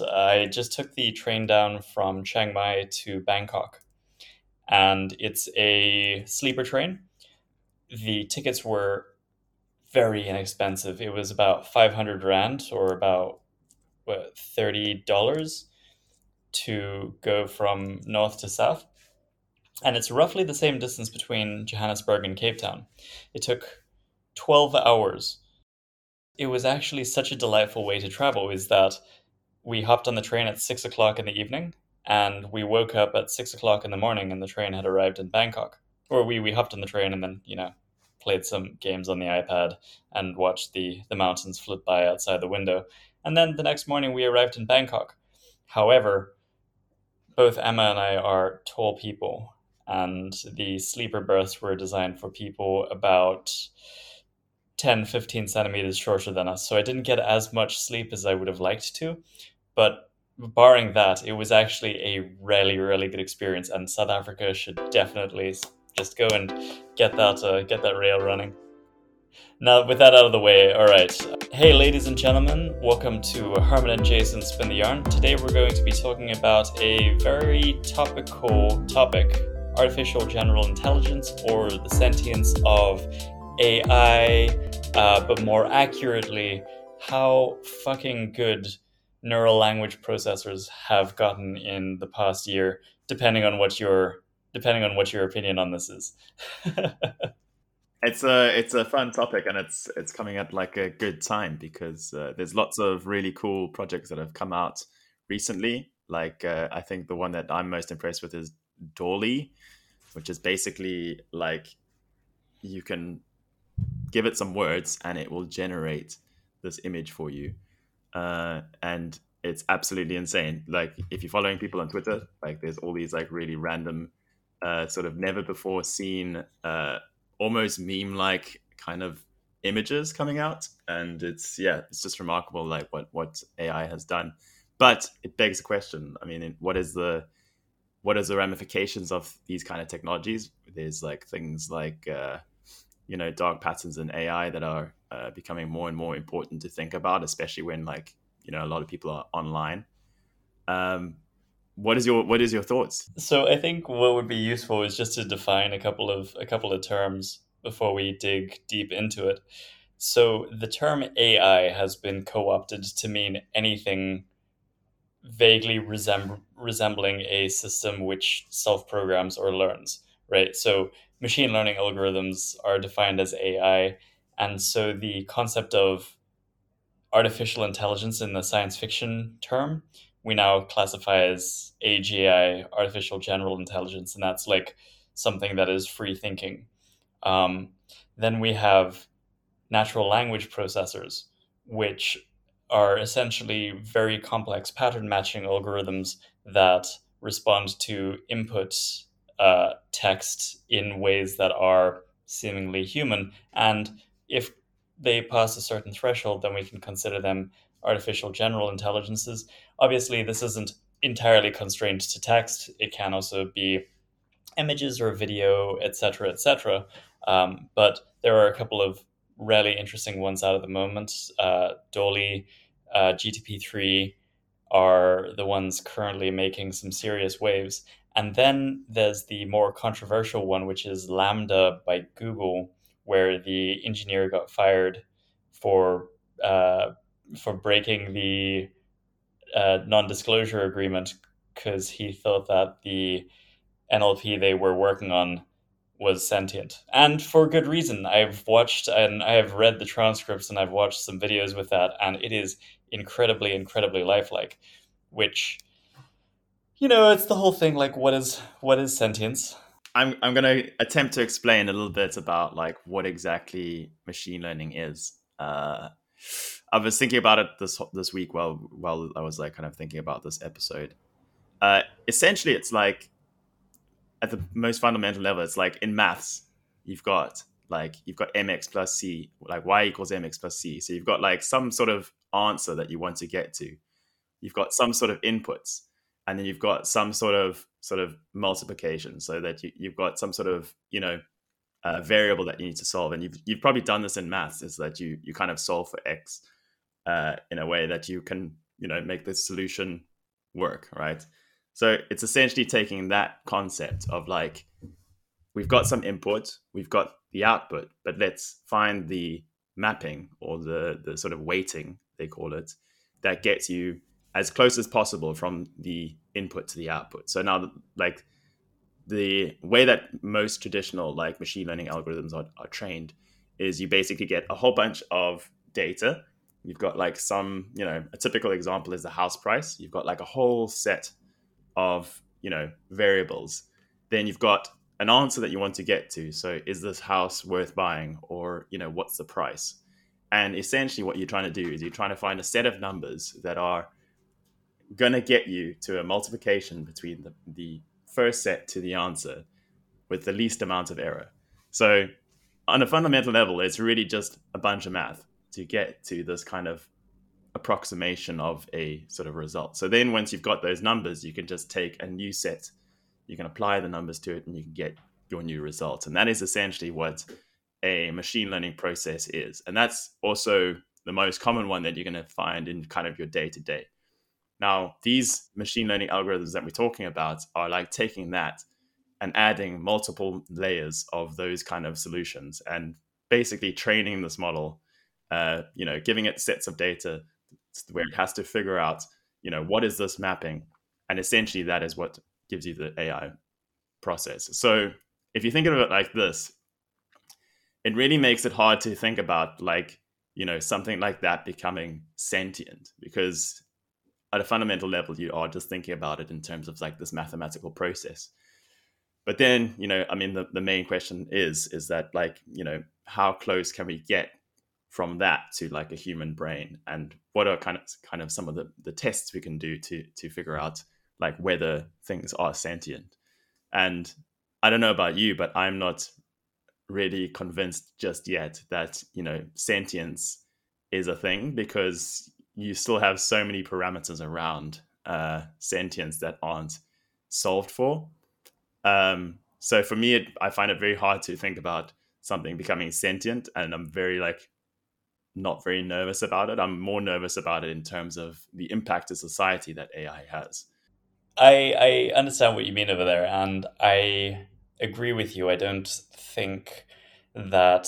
I just took the train down from Chiang Mai to Bangkok, and it's a sleeper train. The tickets were very inexpensive. It was about 500 Rand or about what, $30 to go from north to south. And it's roughly the same distance between Johannesburg and Cape Town. It took 12 hours. It was actually such a delightful way to travel, is that we hopped on the train at six o'clock in the evening and we woke up at six o'clock in the morning and the train had arrived in Bangkok. Or we, we hopped on the train and then, you know, played some games on the iPad and watched the, the mountains flit by outside the window. And then the next morning we arrived in Bangkok. However, both Emma and I are tall people, and the sleeper berths were designed for people about 10, 15 centimeters shorter than us. So I didn't get as much sleep as I would have liked to. But barring that, it was actually a really, really good experience, and South Africa should definitely just go and get that uh, get that rail running. Now, with that out of the way, all right. Hey, ladies and gentlemen, welcome to Herman and Jason Spin the Yarn. Today, we're going to be talking about a very topical topic artificial general intelligence or the sentience of AI, uh, but more accurately, how fucking good neural language processors have gotten in the past year, depending on what your depending on what your opinion on this is. it's a it's a fun topic, and it's it's coming at like a good time because uh, there's lots of really cool projects that have come out recently. Like uh, I think the one that I'm most impressed with is DALL-E, which is basically like you can give it some words and it will generate this image for you uh, and it's absolutely insane. Like if you're following people on Twitter, like there's all these like really random, uh, sort of never before seen, uh, almost meme like kind of images coming out, and it's yeah, it's just remarkable like what what AI has done. But it begs the question. I mean, what is the what is the ramifications of these kind of technologies? There's like things like uh, you know dark patterns in AI that are uh, becoming more and more important to think about, especially when like you know a lot of people are online. Um, what is your what is your thoughts? So I think what would be useful is just to define a couple of a couple of terms before we dig deep into it. So the term AI has been co-opted to mean anything vaguely resemb- resembling a system which self-programs or learns, right? So machine learning algorithms are defined as AI, and so the concept of artificial intelligence in the science fiction term, we now classify as AGI, artificial general intelligence, and that's like something that is free thinking. Um, then we have natural language processors, which are essentially very complex pattern matching algorithms that respond to input uh, text in ways that are seemingly human. And if they pass a certain threshold, then we can consider them artificial general intelligences. Obviously, this isn't entirely constrained to text. It can also be images or video, etc., etc. Um, but there are a couple of really interesting ones out at the moment. Uh, DALL-E, uh, GTP3 are the ones currently making some serious waves. And then there's the more controversial one, which is LaMDA by Google, where the engineer got fired for uh, for breaking the uh, non-disclosure agreement because he thought that the NLP they were working on was sentient, and for good reason. I've watched and I have read the transcripts and I've watched some videos with that, and it is incredibly, incredibly lifelike. Which, you know, it's the whole thing. Like, what is what is sentience? I'm I'm gonna attempt to explain a little bit about like what exactly machine learning is. Uh, I was thinking about it this this week while while I was like kind of thinking about this episode. Uh, essentially, it's like at the most fundamental level, it's like in maths, you've got like you've got mx plus c, like y equals mx plus c. So you've got like some sort of answer that you want to get to. You've got some sort of inputs, and then you've got some sort of sort of multiplication so that you, you've got some sort of you know variable that you need to solve. And you've, you've probably done this in maths is that you you kind of solve for x uh, in a way that you can you know make the solution work right? So it's essentially taking that concept of like we've got some input we've got the output but let's find the mapping or the the sort of weighting they call it that gets you as close as possible from the input to the output. So now like the way that most traditional like machine learning algorithms are, are trained is you basically get a whole bunch of data. You've got like some you know a typical example is the house price. You've got like a whole set of you know variables. Then you've got an answer that you want to get to. So is this house worth buying? Or you know what's the price? And essentially what you're trying to do is you're trying to find a set of numbers that are to get you to a multiplication between the, the first set to the answer with the least amount of error so on a fundamental level it's really just a bunch of math to get to this kind of approximation of a sort of result. So then once you've got those numbers, you can just take a new set, you can apply the numbers to it, and you can get your new result. And that is essentially what a machine learning process is. And that's also the most common one that you're going to find in kind of your day to day. Now, these machine learning algorithms that we're talking about are like taking that and adding multiple layers of those kind of solutions and basically training this model uh, you know, giving it sets of data where it has to figure out, you know, what is this mapping, and essentially that is what gives you the AI process. So if you think of it like this, it really makes it hard to think about like you know something like that becoming sentient because at a fundamental level you are just thinking about it in terms of like this mathematical process. But then you know i mean the, the main question is is that like you know how close can we get from that to like a human brain? And what are kind of kind of some of the, the tests we can do to to figure out like whether things are sentient? And i don't know about you but i'm not really convinced just yet that you know sentience is a thing because you still have so many parameters around uh, sentience that aren't solved for um, so for me it, i find it very hard to think about something becoming sentient and i'm very like not very nervous about it. I'm more nervous about it in terms of the impact to society that AI has. I I understand what you mean over there, and I agree with you. I don't think that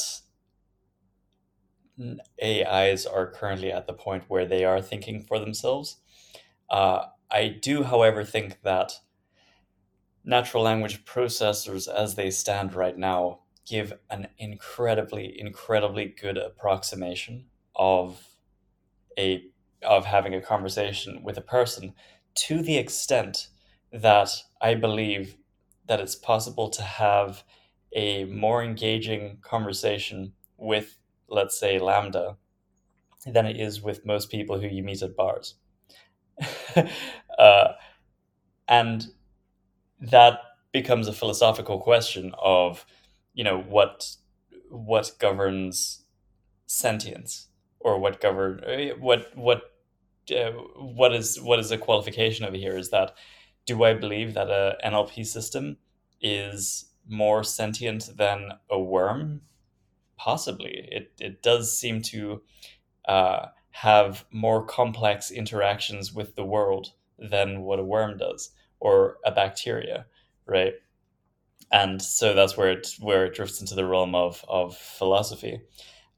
AIs are currently at the point where they are thinking for themselves. Uh, I do, however, think that natural language processors, as they stand right now, give an incredibly, incredibly good approximation of a of having a conversation with a person to the extent that I believe that it's possible to have a more engaging conversation with, let's say, LaMDA, than it is with most people who you meet at bars. uh, and that becomes a philosophical question of you know what what governs sentience or what govern what what uh, what is what is the qualification over here is that do I believe that a NLP system is more sentient than a worm? Possibly. It it does seem to uh, have more complex interactions with the world than what a worm does or a bacteria, right? and so that's where it where it drifts into the realm of of philosophy.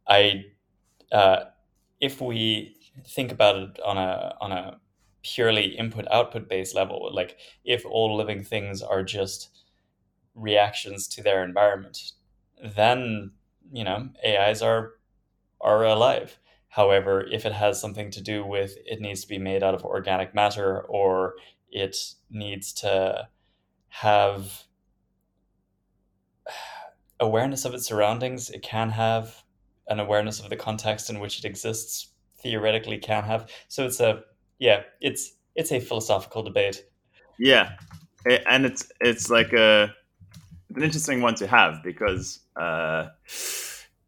I, uh, if we think about it on a on a purely input output based level, like if all living things are just reactions to their environment, then you know AIs are are alive. However, if it has something to do with it needs to be made out of organic matter or it needs to have awareness of its surroundings. It can have an awareness of the context in which it exists. Theoretically, can have. So it's a yeah. It's it's a philosophical debate. Yeah, and it's it's like a an interesting one to have because uh,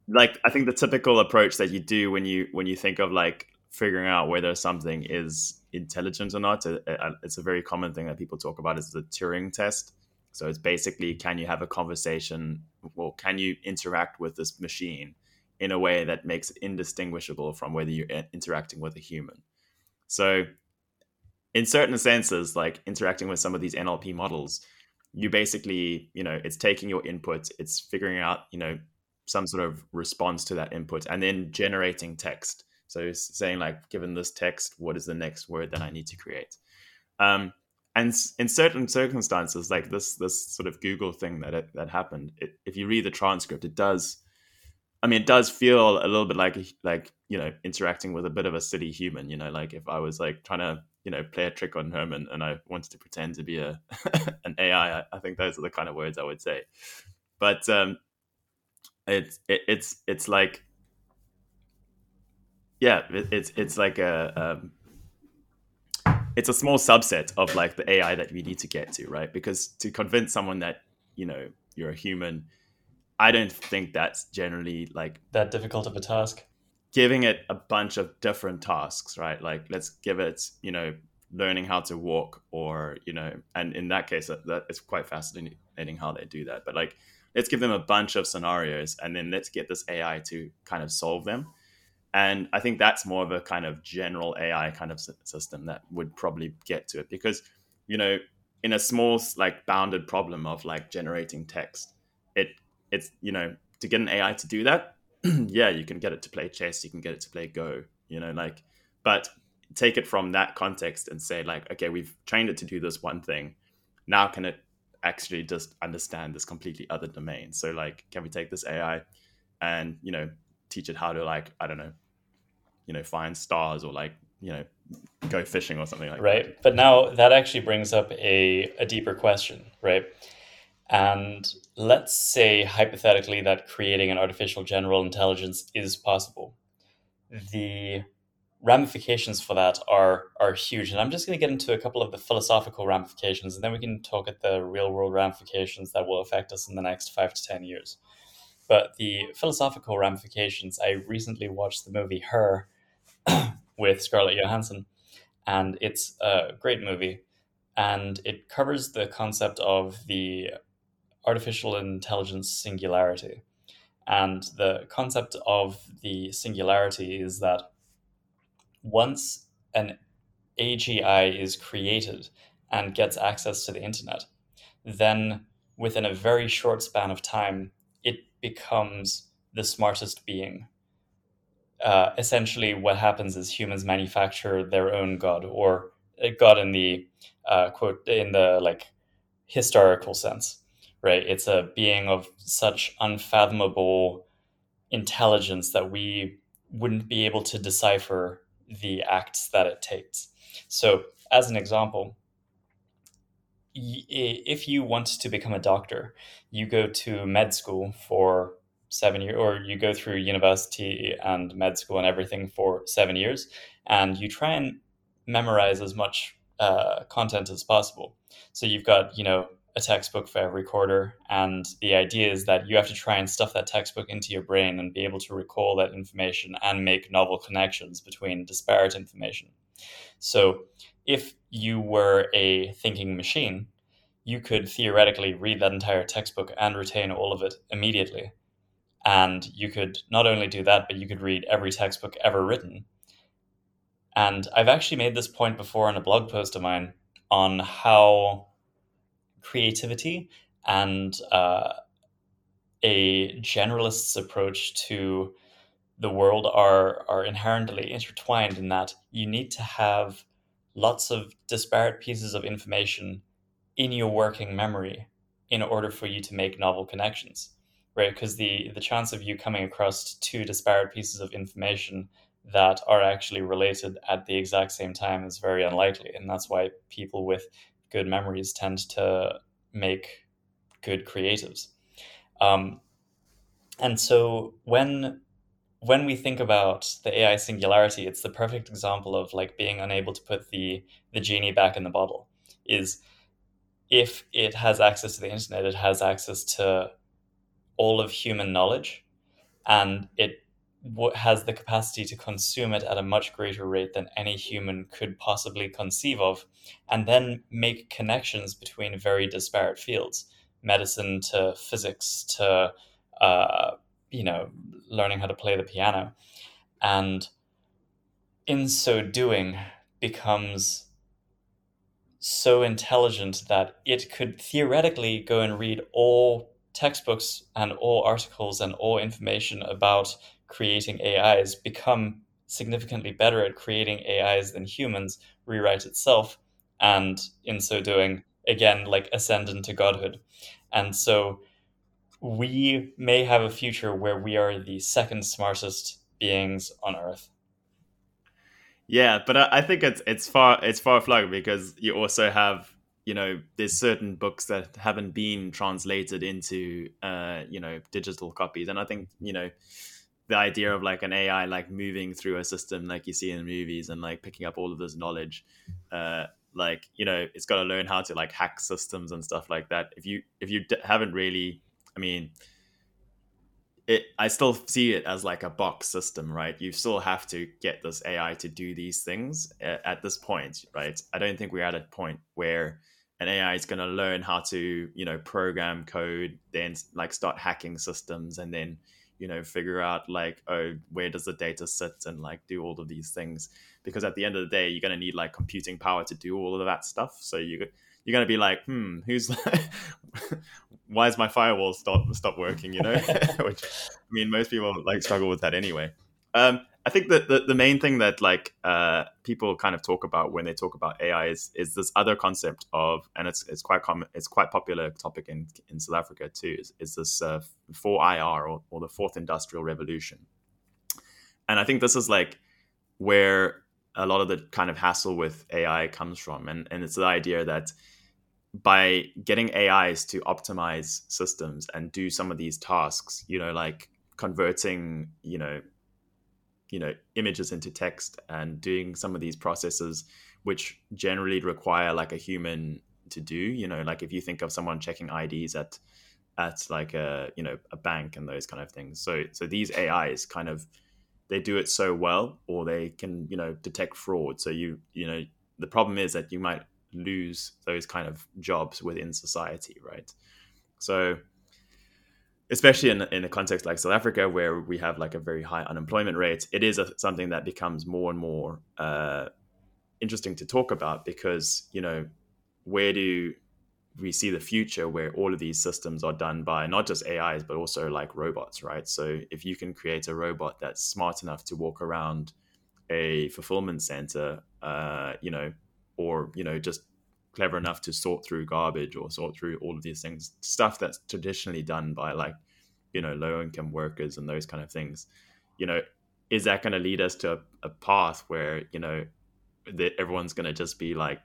like I think the typical approach that you do when you when you think of like figuring out whether something is intelligent or not, uh, uh, uh, it's a very common thing that people talk about is the Turing test. So it's basically can you have a conversation or can you interact with this machine in a way that makes it indistinguishable from whether you're interacting with a human? So, in certain senses, like interacting with some of these NLP models, you basically, you know, it's taking your input, it's figuring out, you know, some sort of response to that input, and then generating text. So saying like, given this text, what is the next word that I need to create? Um, and in certain circumstances, like this this sort of Google thing that it, that happened, it, if you read the transcript, it does. I mean, it does feel a little bit like like you know interacting with a bit of a silly human. You know, like if I was like trying to you know play a trick on Herman and I wanted to pretend to be a an AI, I, I think those are the kind of words I would say. But um, it's it, it's it's like yeah, it, it's it's like a um, it's a small subset of like the AI that we need to get to, right? Because to convince someone that you know you're a human, I don't think that's generally like that difficult of a task. Giving it a bunch of different tasks, right? Like let's give it, you know, learning how to walk, or you know, and in that case, that, that is quite fascinating how they do that. But like, let's give them a bunch of scenarios, and then let's get this AI to kind of solve them and I think that's more of a kind of general AI kind of system that would probably get to it because, you know, in a small like bounded problem of like generating text, it it's you know to get an AI to do that, yeah, you can get it to play chess, you can get it to play Go, you know, like, but take it from that context and say like, okay, we've trained it to do this one thing, now can it actually just understand this completely other domain? So like, can we take this AI and you know teach it how to like I don't know you know find stars or like you know go fishing or something like right. that. Right. But now that actually brings up a, a deeper question, right? And let's say hypothetically that creating an artificial general intelligence is possible. Hmm. The ramifications for that are are huge. And I'm just going to get into a couple of the philosophical ramifications, and then we can talk at the real world ramifications that will affect us in the next five to ten years. But the philosophical ramifications, I recently watched the movie Her with Scarlett Johansson, and it's a great movie. And it covers the concept of the artificial intelligence singularity. And the concept of the singularity is that once an AGI is created and gets access to the internet, then within a very short span of time, it becomes the smartest being. Uh, essentially, what happens is humans manufacture their own god, or a god in the uh, quote in the like historical sense, right? It's a being of such unfathomable intelligence that we wouldn't be able to decipher the acts that it takes. So, as an example, if you want to become a doctor, you go to med school for seven years, or you go through university and med school and everything for seven years, and you try and memorize as much uh, content as possible. So you've got, you know, a textbook for every quarter, and the idea is that you have to try and stuff that textbook into your brain and be able to recall that information and make novel connections between disparate information. So if you were a thinking machine, you could theoretically read that entire textbook and retain all of it immediately. And you could not only do that, but you could read every textbook ever written. And I've actually made this point before in a blog post of mine on how creativity and uh, a generalist's approach to the world are are inherently intertwined in that you need to have lots of disparate pieces of information in your working memory in order for you to make novel connections right? Because the the chance of you coming across two disparate pieces of information that are actually related at the exact same time is very unlikely and that's why people with good memories tend to make good creatives um, and so when when we think about the AI singularity, it's the perfect example of like being unable to put the the genie back in the bottle. Is if it has access to the internet, it has access to all of human knowledge, and it has the capacity to consume it at a much greater rate than any human could possibly conceive of, and then make connections between very disparate fields, medicine to physics to uh, you know, learning how to play the piano. And in so doing, becomes so intelligent that it could theoretically go and read all textbooks and all articles and all information about creating AIs, become significantly better at creating AIs than humans, rewrite itself, and in so doing, again, like ascend into godhood. And so we may have a future where we are the second smartest beings on Earth. Yeah, but I, I think it's it's far it's far flung because you also have you know there's certain books that haven't been translated into uh, you know digital copies, and I think you know the idea of like an AI like moving through a system like you see in movies and like picking up all of this knowledge, uh, like you know it's got to learn how to like hack systems and stuff like that. If you if you d- haven't really, I mean it I still see it as like a box system, right? You still have to get this AI to do these things at, at this point, right? I don't think we're at a point where an AI is going to learn how to, you know, program code, then like start hacking systems, and then you know figure out like oh where does the data sit and like do all of these things because at the end of the day you're going to need like computing power to do all of that stuff so you you're going to be like, hmm, who's why is my firewall stop stop working? You know, which I mean, most people like struggle with that anyway. Um, I think that the, the main thing that like uh, people kind of talk about when they talk about AI is is this other concept of, and it's it's quite common, it's quite popular topic in in South Africa too. Is, is this uh, four IR or, or the fourth industrial revolution? And I think this is like where a lot of the kind of hassle with AI comes from, and and it's the idea that by getting AIs to optimize systems and do some of these tasks, you know, like converting, you know, you know, images into text and doing some of these processes, which generally require like a human to do. You know, like if you think of someone checking IDs at at like a you know a bank and those kind of things. So so these AIs kind of they do it so well, or they can you know detect fraud. So you you know the problem is that you might lose those kind of jobs within society, right? So, especially in in a context like South Africa, where we have like a very high unemployment rate, it is a, something that becomes more and more uh, interesting to talk about because you know where do we see the future where all of these systems are done by not just AIs but also like robots, right? So if you can create a robot that's smart enough to walk around a fulfillment center, uh, you know, or you know just clever enough to sort through garbage or sort through all of these things stuff that's traditionally done by like you know low income workers and those kind of things you know is that going to lead us to a, a path where you know that everyone's going to just be like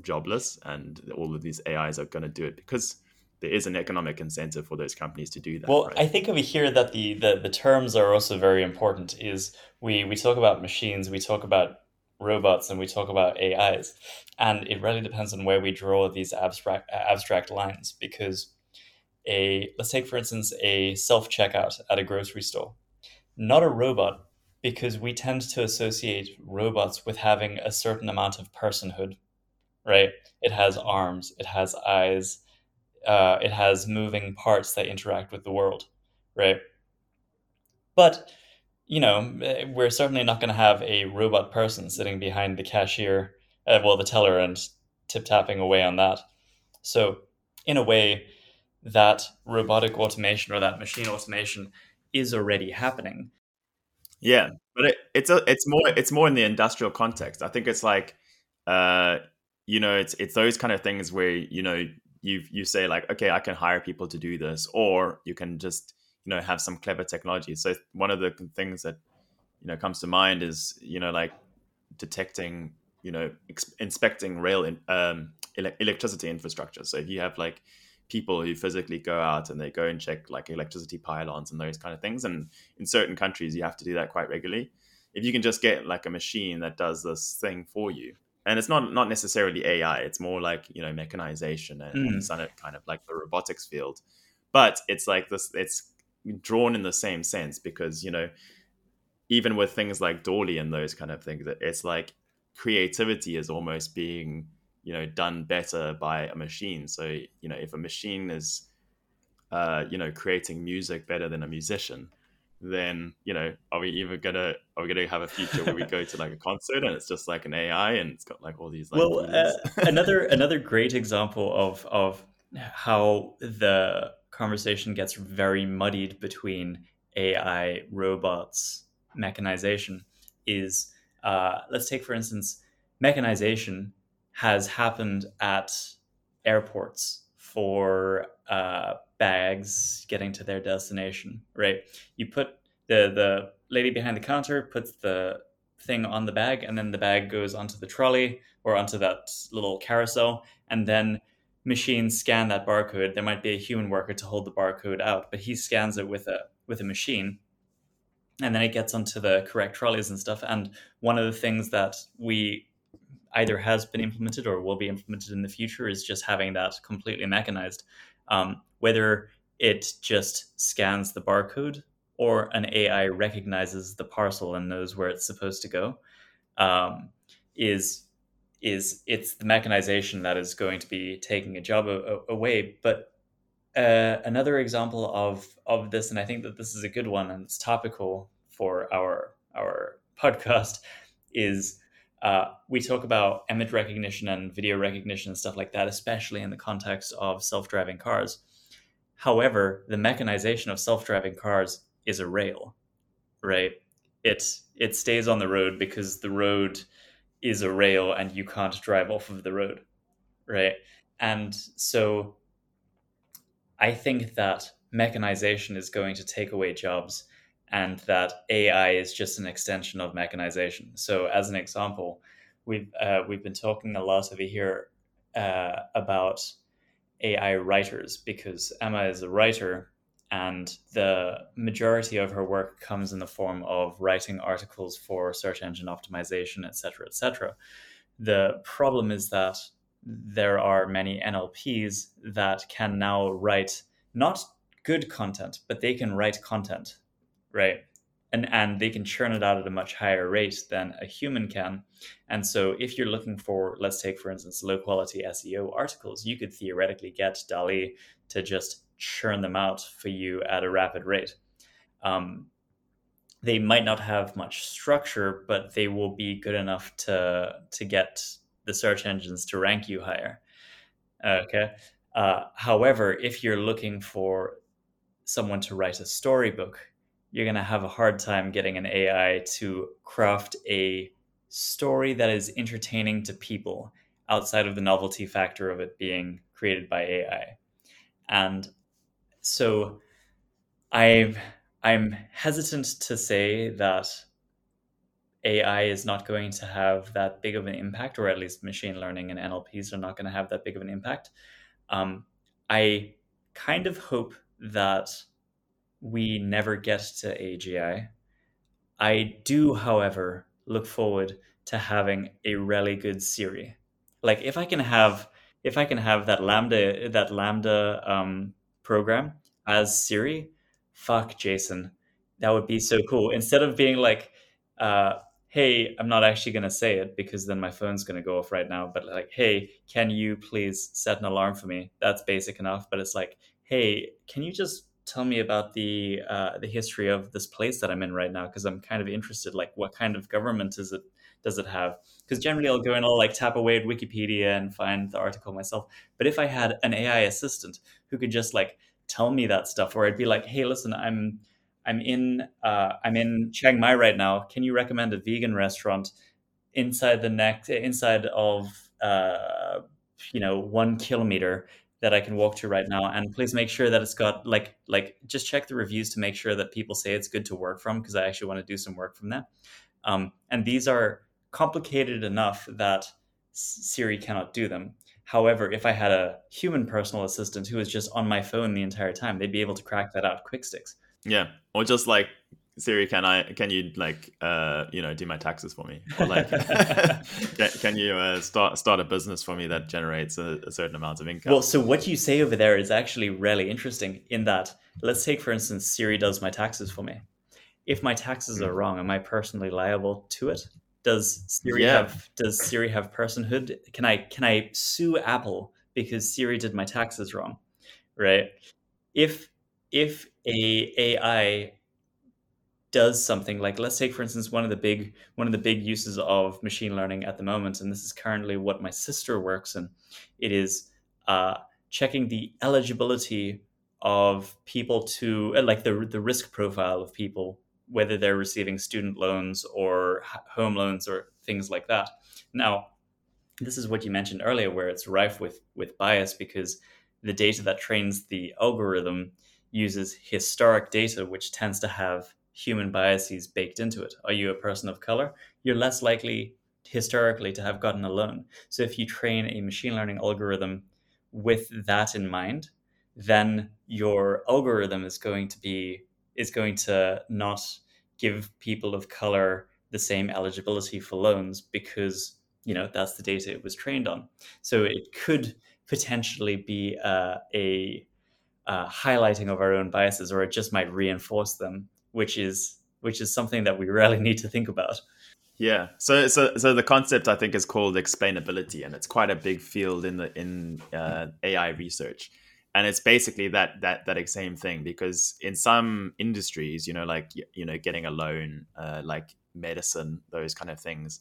jobless and all of these ais are going to do it because there is an economic incentive for those companies to do that. Well, right? I think over here that the, the the terms are also very important. Is we we talk about machines, we talk about robots and we talk about AIs. And it really depends on where we draw these abstract abstract lines because a let's take for instance a self-checkout at a grocery store. Not a robot because we tend to associate robots with having a certain amount of personhood, right? It has arms, it has eyes, uh, it has moving parts that interact with the world, right? But you know, eh, we're certainly not going to have a robot person sitting behind the cashier, uh, well, the teller, and tip tapping away on that. So, in a way, that robotic automation or that machine automation is already happening. Yeah, but it, it's a, it's more it's more in the industrial context. I think it's like, uh, you know, it's it's those kind of things where you know you you say like, okay, I can hire people to do this, or you can just you know have some clever technology. So one of the things that you know comes to mind is you know like detecting you know ex- inspecting rail in, um, ele- electricity infrastructure. So if you have like people who physically go out and they go and check like electricity pylons and those kind of things. And in certain countries you have to do that quite regularly. If you can just get like a machine that does this thing for you and it's not not necessarily ai it's more like you know mechanization and, mm. and kind of like the robotics field but it's like this it's drawn in the same sense because you know even with things like DALL-E and those kind of things it's like creativity is almost being you know done better by a machine. So you know if a machine is uh, you know creating music better than a musician then you know, are we even gonna are we gonna have a future where we go to like a concert and it's just like an AI and it's got like all these like well uh, another another great example of of how the conversation gets very muddied between AI, robots, mechanization is uh, let's take for instance mechanization has happened at airports for uh, bags getting to their destination, right? You put the the lady behind the counter puts the thing on the bag, and then the bag goes onto the trolley or onto that little carousel, and then machines scan that barcode. There might be a human worker to hold the barcode out, but he scans it with a with a machine, and then it gets onto the correct trolleys and stuff. And one of the things that we either has been implemented or will be implemented in the future is just having that completely mechanized. Um, whether it just scans the barcode or an AI recognizes the parcel and knows where it's supposed to go, um, is is it's the mechanization that is going to be taking a job a- a- away. But uh, another example of of this, and I think that this is a good one and it's topical for our our podcast, is uh, we talk about image recognition and video recognition and stuff like that, especially in the context of self driving cars. However, the mechanization of self driving cars is a rail, right? It it stays on the road because the road is a rail and you can't drive off of the road, right? And so I think that mechanization is going to take away jobs and that AI is just an extension of mechanization. So, as an example, we've uh, we've been talking a lot over here uh, about AI writers because Emma is a writer, and the majority of her work comes in the form of writing articles for search engine optimization, etc., etc. The problem is that there are many NLPs that can now write not good content, but they can write content right? And and they can churn it out at a much higher rate than a human can. And so if you're looking for, let's take for instance, low quality SEO articles, you could theoretically get DALL-E to just churn them out for you at a rapid rate. Um, they might not have much structure, but they will be good enough to to get the search engines to rank you higher. Okay. Uh, however, if you're looking for someone to write a storybook, you're going to have a hard time getting an AI to craft a story that is entertaining to people outside of the novelty factor of it being created by AI. And so I'm I'm hesitant to say that AI is not going to have that big of an impact, or at least machine learning and NLPs are not going to have that big of an impact. Um, I kind of hope that we never get to AGI. I do, however, look forward to having a really good Siri. Like if I can have if I can have that LaMDA that LaMDA um, program as Siri, fuck Jason, that would be so cool. Instead of being like, uh, hey, I'm not actually gonna say it because then my phone's gonna go off right now. But like, hey, can you please set an alarm for me? That's basic enough. But it's like, hey, can you just tell me about the uh, the history of this place that I'm in right now because I'm kind of interested. Like, what kind of government is it? Does it have? Because generally, I'll go and I'll like tap away at Wikipedia and find the article myself. But if I had an AI assistant who could just like tell me that stuff, or I'd be like, hey, listen, I'm I'm in uh, I'm in Chiang Mai right now. Can you recommend a vegan restaurant inside the next inside of uh, you know one kilometer that I can walk to right now. And please make sure that it's got like like just check the reviews to make sure that people say it's good to work from because I actually want to do some work from that. Um, and these are complicated enough that Siri cannot do them. However, if I had a human personal assistant who was just on my phone the entire time, they'd be able to crack that out quick sticks. Yeah, or just like Siri, can I can you like uh you know do my taxes for me? Or like can, can, you uh, start start a business for me that generates a, a, certain amount of income? Well, so what you say over there is actually really interesting. In that, let's take for instance, Siri does my taxes for me. If my taxes are hmm. wrong, am I personally liable to it? Does Siri yeah. have does Siri have personhood? Can I can I sue Apple because Siri did my taxes wrong? Right? If if a AI does something like let's take for instance one of the big one of the big uses of machine learning at the moment and this is currently what my sister works in it is uh, checking the eligibility of people to uh, like the the risk profile of people whether they're receiving student loans or home loans or things like that now this is what you mentioned earlier where it's rife with with bias because the data that trains the algorithm uses historic data which tends to have human biases baked into it. Are you a person of color? You're less likely historically to have gotten a loan. So if you train a machine learning algorithm with that in mind, then your algorithm is going to be is going to not give people of color the same eligibility for loans because you know that's the data it was trained on. So it could potentially be uh, a uh, highlighting of our own biases, or it just might reinforce them which is which is something that we really need to think about. Yeah. So so so the concept I think is called explainability, and it's quite a big field in the in uh, AI research. And it's basically that that that same thing because in some industries, you know, like you know, getting a loan, uh, like medicine, those kind of things,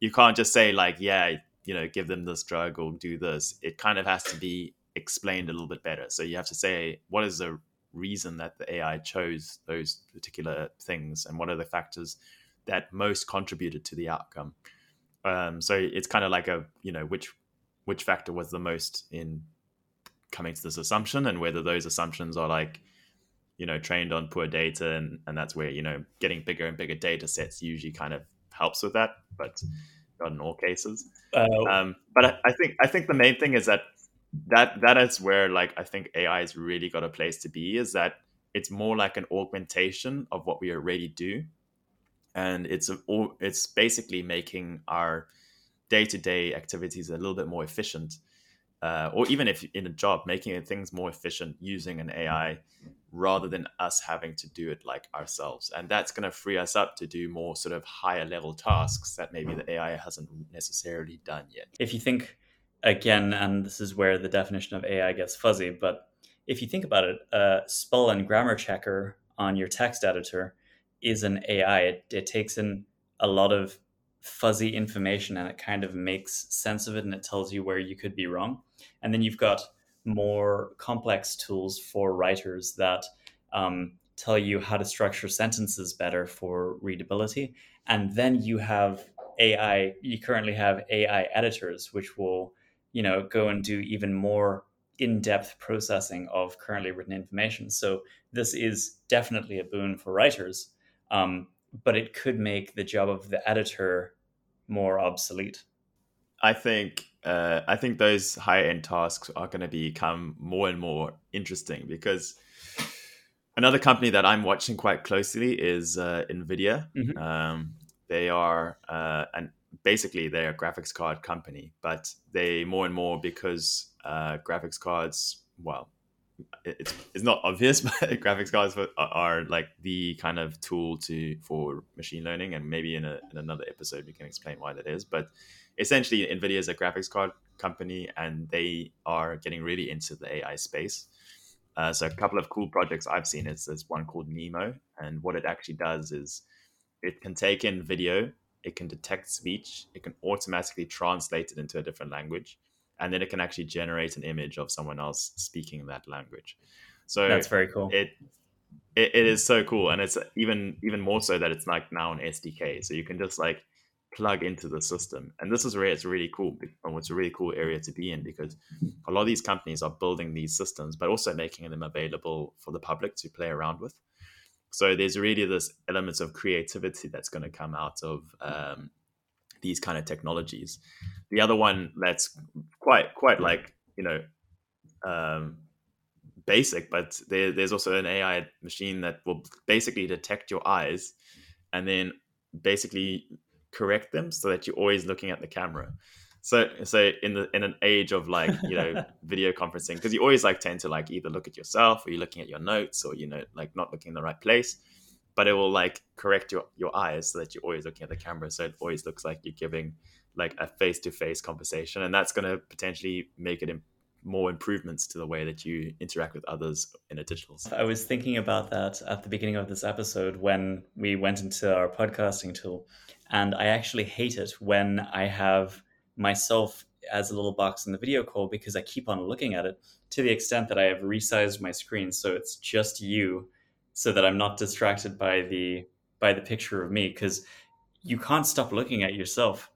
you can't just say like, yeah, you know, give them this drug or do this. It kind of has to be explained a little bit better. So you have to say what is the reason that the AI chose those particular things and what are the factors that most contributed to the outcome. Um, so it's kind of like a you know which which factor was the most in coming to this assumption and whether those assumptions are like you know trained on poor data and, and that's where you know getting bigger and bigger data sets usually kind of helps with that but not in all cases. Uh, um, but I, I, think i think the main thing is that that that is where like I think AI has really got a place to be is that it's more like an augmentation of what we already do, and it's a, it's basically making our day to day activities a little bit more efficient, uh, or even if in a job, making things more efficient using an AI rather than us having to do it like ourselves, and that's going to free us up to do more sort of higher level tasks that maybe the AI hasn't necessarily done yet. If you think again, and this is where the definition of AI gets fuzzy, but if you think about it, a spell and grammar checker on your text editor is an AI. It, it takes in a lot of fuzzy information and it kind of makes sense of it and it tells you where you could be wrong. And then you've got more complex tools for writers that um, tell you how to structure sentences better for readability. And then you have AI, you currently have AI editors, which will you know go and do even more in-depth processing of currently written information so this is definitely a boon for writers um, but it could make the job of the editor more obsolete i think uh, i think those high-end tasks are going to become more and more interesting because another company that i'm watching quite closely is uh, nvidia mm-hmm. um, they are uh, an basically they're a graphics card company, but they more and more because uh, graphics cards, well, it's it's not obvious, but graphics cards are, like the kind of tool to for machine learning, and maybe in, a, in another episode we can explain why that is. But essentially, Nvidia is a graphics card company, and they are getting really into the AI space. Uh, so a couple of cool projects I've seen is there's one called Nemo, and what it actually does is it can take in video it can detect speech, it can automatically translate it into a different language, and then it can actually generate an image of someone else speaking that language. So that's very cool. It, it it is so cool, and it's even even more so that it's like now an SDK, so you can just like plug into the system. And this is where it's really cool. And it's a really cool area to be in because a lot of these companies are building these systems, but also making them available for the public to play around with. So there's really this element of creativity that's going to come out of um, these kind of technologies. The other one that's quite quite like you know um, basic, but there, there's also an AI machine that will basically detect your eyes and then basically correct them so that you're always looking at the camera. So, so in the in an age of like you know video conferencing, because you always like tend to like either look at yourself or you're looking at your notes or you know like not looking in the right place, but it will like correct your your eyes so that you're always looking at the camera, so it always looks like you're giving like a face to face conversation, and that's going to potentially make it more improvements to the way that you interact with others in a digital I was thinking about that at the beginning of this episode when we went into our podcasting tool. And I actually hate it when I have myself as a little box in the video call because I keep on looking at it to the extent that I have resized my screen so it's just you so that I'm not distracted by the by the picture of me because you can't stop looking at yourself.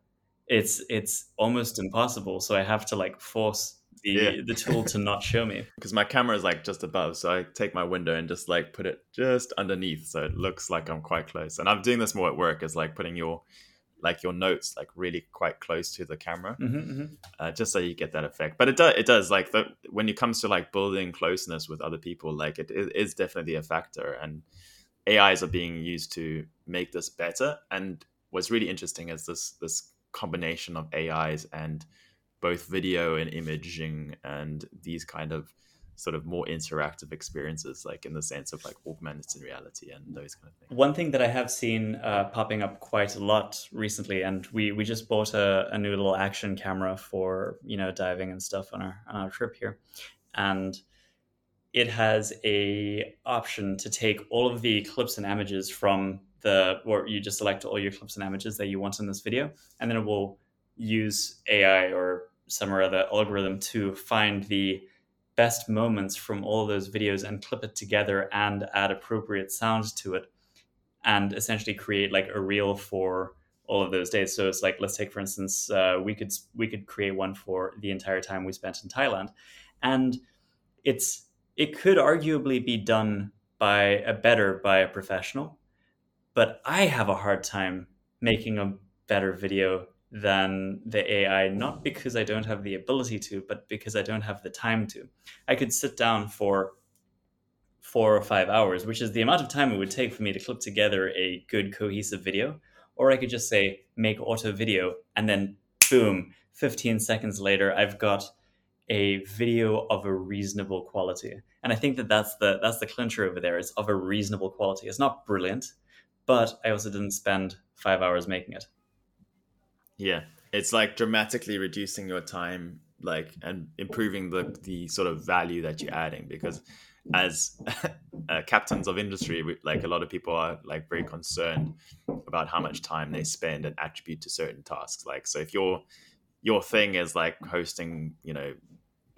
It's it's almost impossible. So I have to like force the yeah. the tool to not show me because my camera is like just above so i take my window and just like put it just underneath so it looks like i'm quite close and i'm doing this more at work is like putting your like your notes like really quite close to the camera mm-hmm, mm-hmm. Uh, just so you get that effect but it does it does like the, when it comes to like building closeness with other people like it, it is definitely a factor and ais are being used to make this better and what's really interesting is this this combination of ais and both video and imaging and these kind of sort of more interactive experiences, like in the sense of like augmented reality and those kind of things. One thing that I have seen uh, popping up quite a lot recently, and we we just bought a, a new little action camera for you know diving and stuff on our on our trip here, and it has a option to take all of the clips and images from the or you just select all your clips and images that you want in this video, and then it will use AI or some or other algorithm to find the best moments from all those videos and clip it together and add appropriate sounds to it and essentially create like a reel for all of those days. So it's like let's take for instance uh, we could we could create one for the entire time we spent in thailand and it's it could arguably be done by a better by a professional but i have a hard time making a better video than the AI, not because I don't have the ability to, but because I don't have the time to. I could sit down for four or five hours, which is the amount of time it would take for me to clip together a good cohesive video. Or I could just say, make auto video, and then boom, 15 seconds later, I've got a video of a reasonable quality. And I think that that's the that's the clincher over there. It's of a reasonable quality. It's not brilliant, but I also didn't spend five hours making it. Yeah, it's like dramatically reducing your time, like and improving the the sort of value that you're adding because as uh, captains of industry, like a lot of people are like very concerned about how much time they spend and attribute to certain tasks. Like, so if your your thing is like hosting, you know,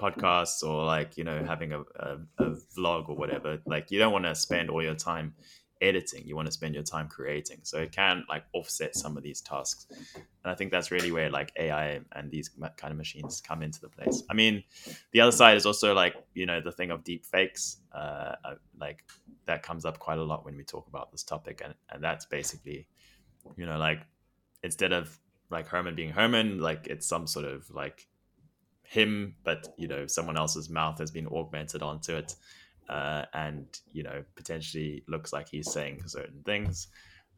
podcasts or like you know having a, a, a vlog or whatever, like you don't want to spend all your time editing you want to spend your time creating. So it can like offset some of these tasks. And i think that's really where like ai and these kind of machines come into the place. I mean the other side is also like you know the thing of deep fakes uh, uh, like that comes up quite a lot when we talk about this topic. And, and that's basically you know like instead of like herman being herman like it's some sort of like him but you know someone else's mouth has been augmented onto it uh, and you know potentially looks like he's saying certain things.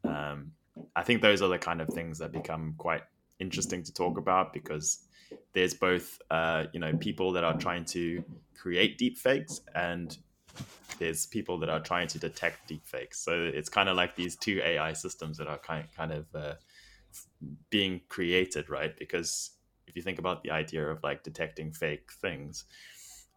Um, I think those are the kind of things that become quite interesting to talk about because there's both uh, you know people that are trying to create deep fakes and there's people that are trying to detect deep fakes. So it's kind of like these two AI systems that are kind kind of uh, being created, right? Because if you think about the idea of like detecting fake things,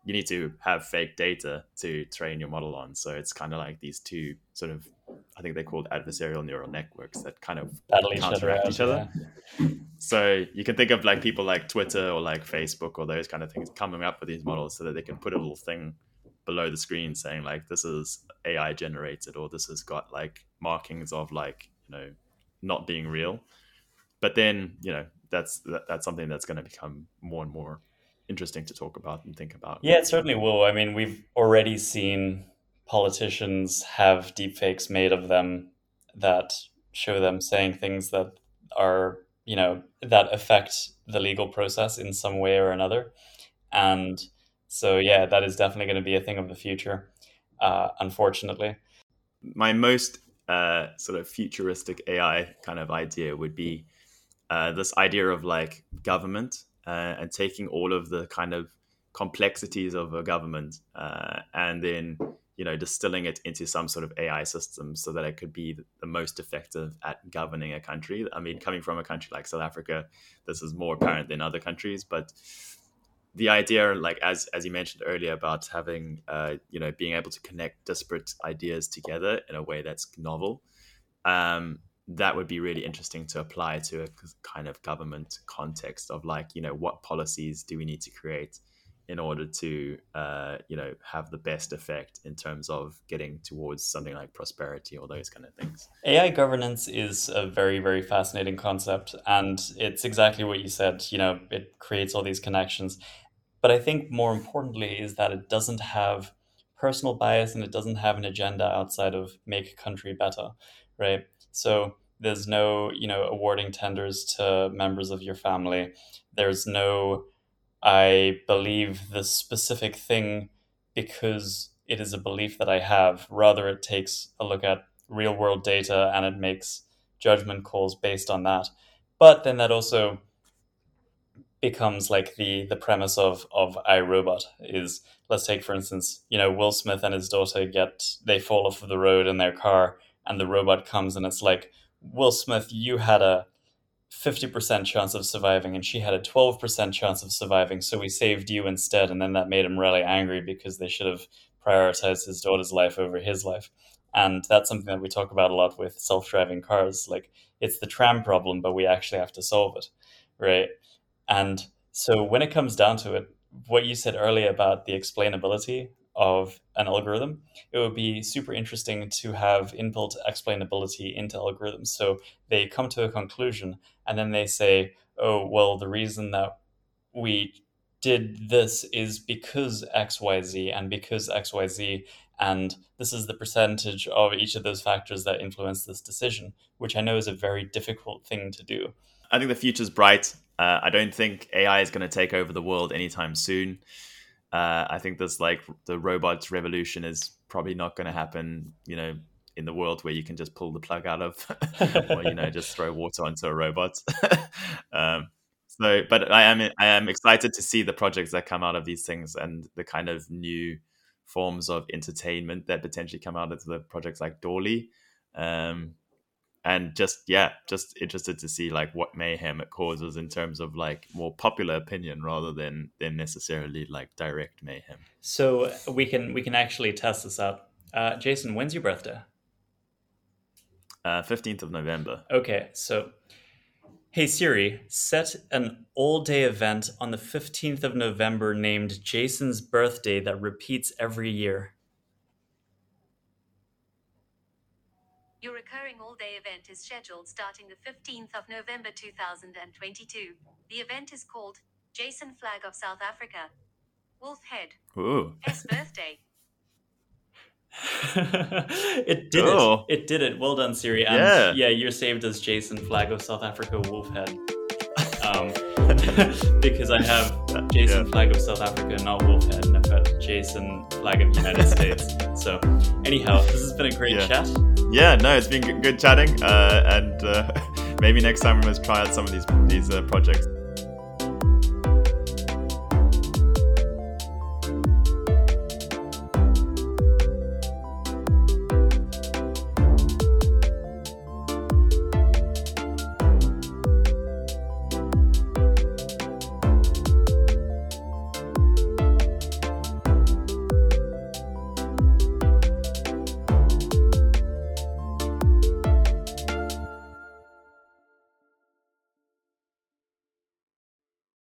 you need to have fake data to train your model on. So it's kind of like these two sort of, I think they're called adversarial neural networks that kind of battle each other. Each other. Yeah. So you can think of like people like Twitter or like Facebook or those kind of things coming up with these models so that they can put a little thing below the screen saying like this is AI generated or this has got like markings of like you know not being real. But then you know that's that, that's something that's going to become more and more interesting to talk about and think about. Yeah, it certainly will. I mean, we've already seen politicians have deepfakes made of them that show them saying things that are, you know, that affect the legal process in some way or another. And so, yeah, that is definitely going to be a thing of the future, uh, unfortunately. My most uh, sort of futuristic AI kind of idea would be uh, this idea of like government uh, and taking all of the kind of complexities of a government uh, and then you know distilling it into some sort of AI system so that it could be the most effective at governing a country. I mean, coming from a country like South Africa, this is more apparent than other countries, but the idea, like as as you mentioned earlier, about having uh, you know being able to connect disparate ideas together in a way that's novel, um, that would be really interesting to apply to a kind of government context of like you know what policies do we need to create in order to uh, you know have the best effect in terms of getting towards something like prosperity or those kind of things. Ai governance is a very very fascinating concept and it's exactly what you said you know it creates all these connections. But i think more importantly is that it doesn't have personal bias and it doesn't have an agenda outside of make country better right so there's no you know awarding tenders to members of your family there's no I believe the specific thing because it is a belief that I have. Rather, it takes a look at real world data and it makes judgment calls based on that. But then that also becomes like the the premise of of I, Robot is let's take for instance, you know, Will Smith and his daughter get they fall off of the road in their car and the robot comes and it's like, Will Smith, you had a 50% chance of surviving and she had a 12% chance of surviving so we saved you instead. And then that made him really angry because they should have prioritized his daughter's life over his life. And that's something that we talk about a lot with self-driving cars like it's the tram problem but we actually have to solve it right? And so when it comes down to it what you said earlier about the explainability of an algorithm, it would be super interesting to have inbuilt explainability into algorithms. So they come to a conclusion and then they say, oh, well, the reason that we did this is because XYZ and because XYZ, and this is the percentage of each of those factors that influence this decision, which I know is a very difficult thing to do. I think the future's bright. Uh, I don't think AI is going to take over the world anytime soon. Uh, I think there's like the robots revolution is probably not going to happen, you know, in the world where you can just pull the plug out of, or you know, just throw water onto a robot. um, so, but I am I am excited to see the projects that come out of these things and the kind of new forms of entertainment that potentially come out of the projects like DALL-E. Um, and just yeah just interested to see like what mayhem it causes in terms of like more popular opinion rather than than necessarily like direct mayhem. So we can we can actually test this out. Uh, jason when's your birthday? Uh, 15th of november. Okay so hey siri set an all day event on the 15th of november named jason's birthday that repeats every year Your recurring all-day event is scheduled starting the 15th of November 2022. The event is called Jason Flag of South Africa. Wolf Head. Ooh. S birthday. it did oh. it. It did it. Well done, Siri. And yeah. yeah, you're saved as Jason Flag of South Africa Wolf Head. Um, because I have Jason yeah. Flag of South Africa, not Wolfhead, and I've got Jason Flag of United States. So, anyhow, this has been a great yeah. chat. Yeah, no, it's been good chatting, uh, and uh, maybe next time we must try out some of these these uh, projects.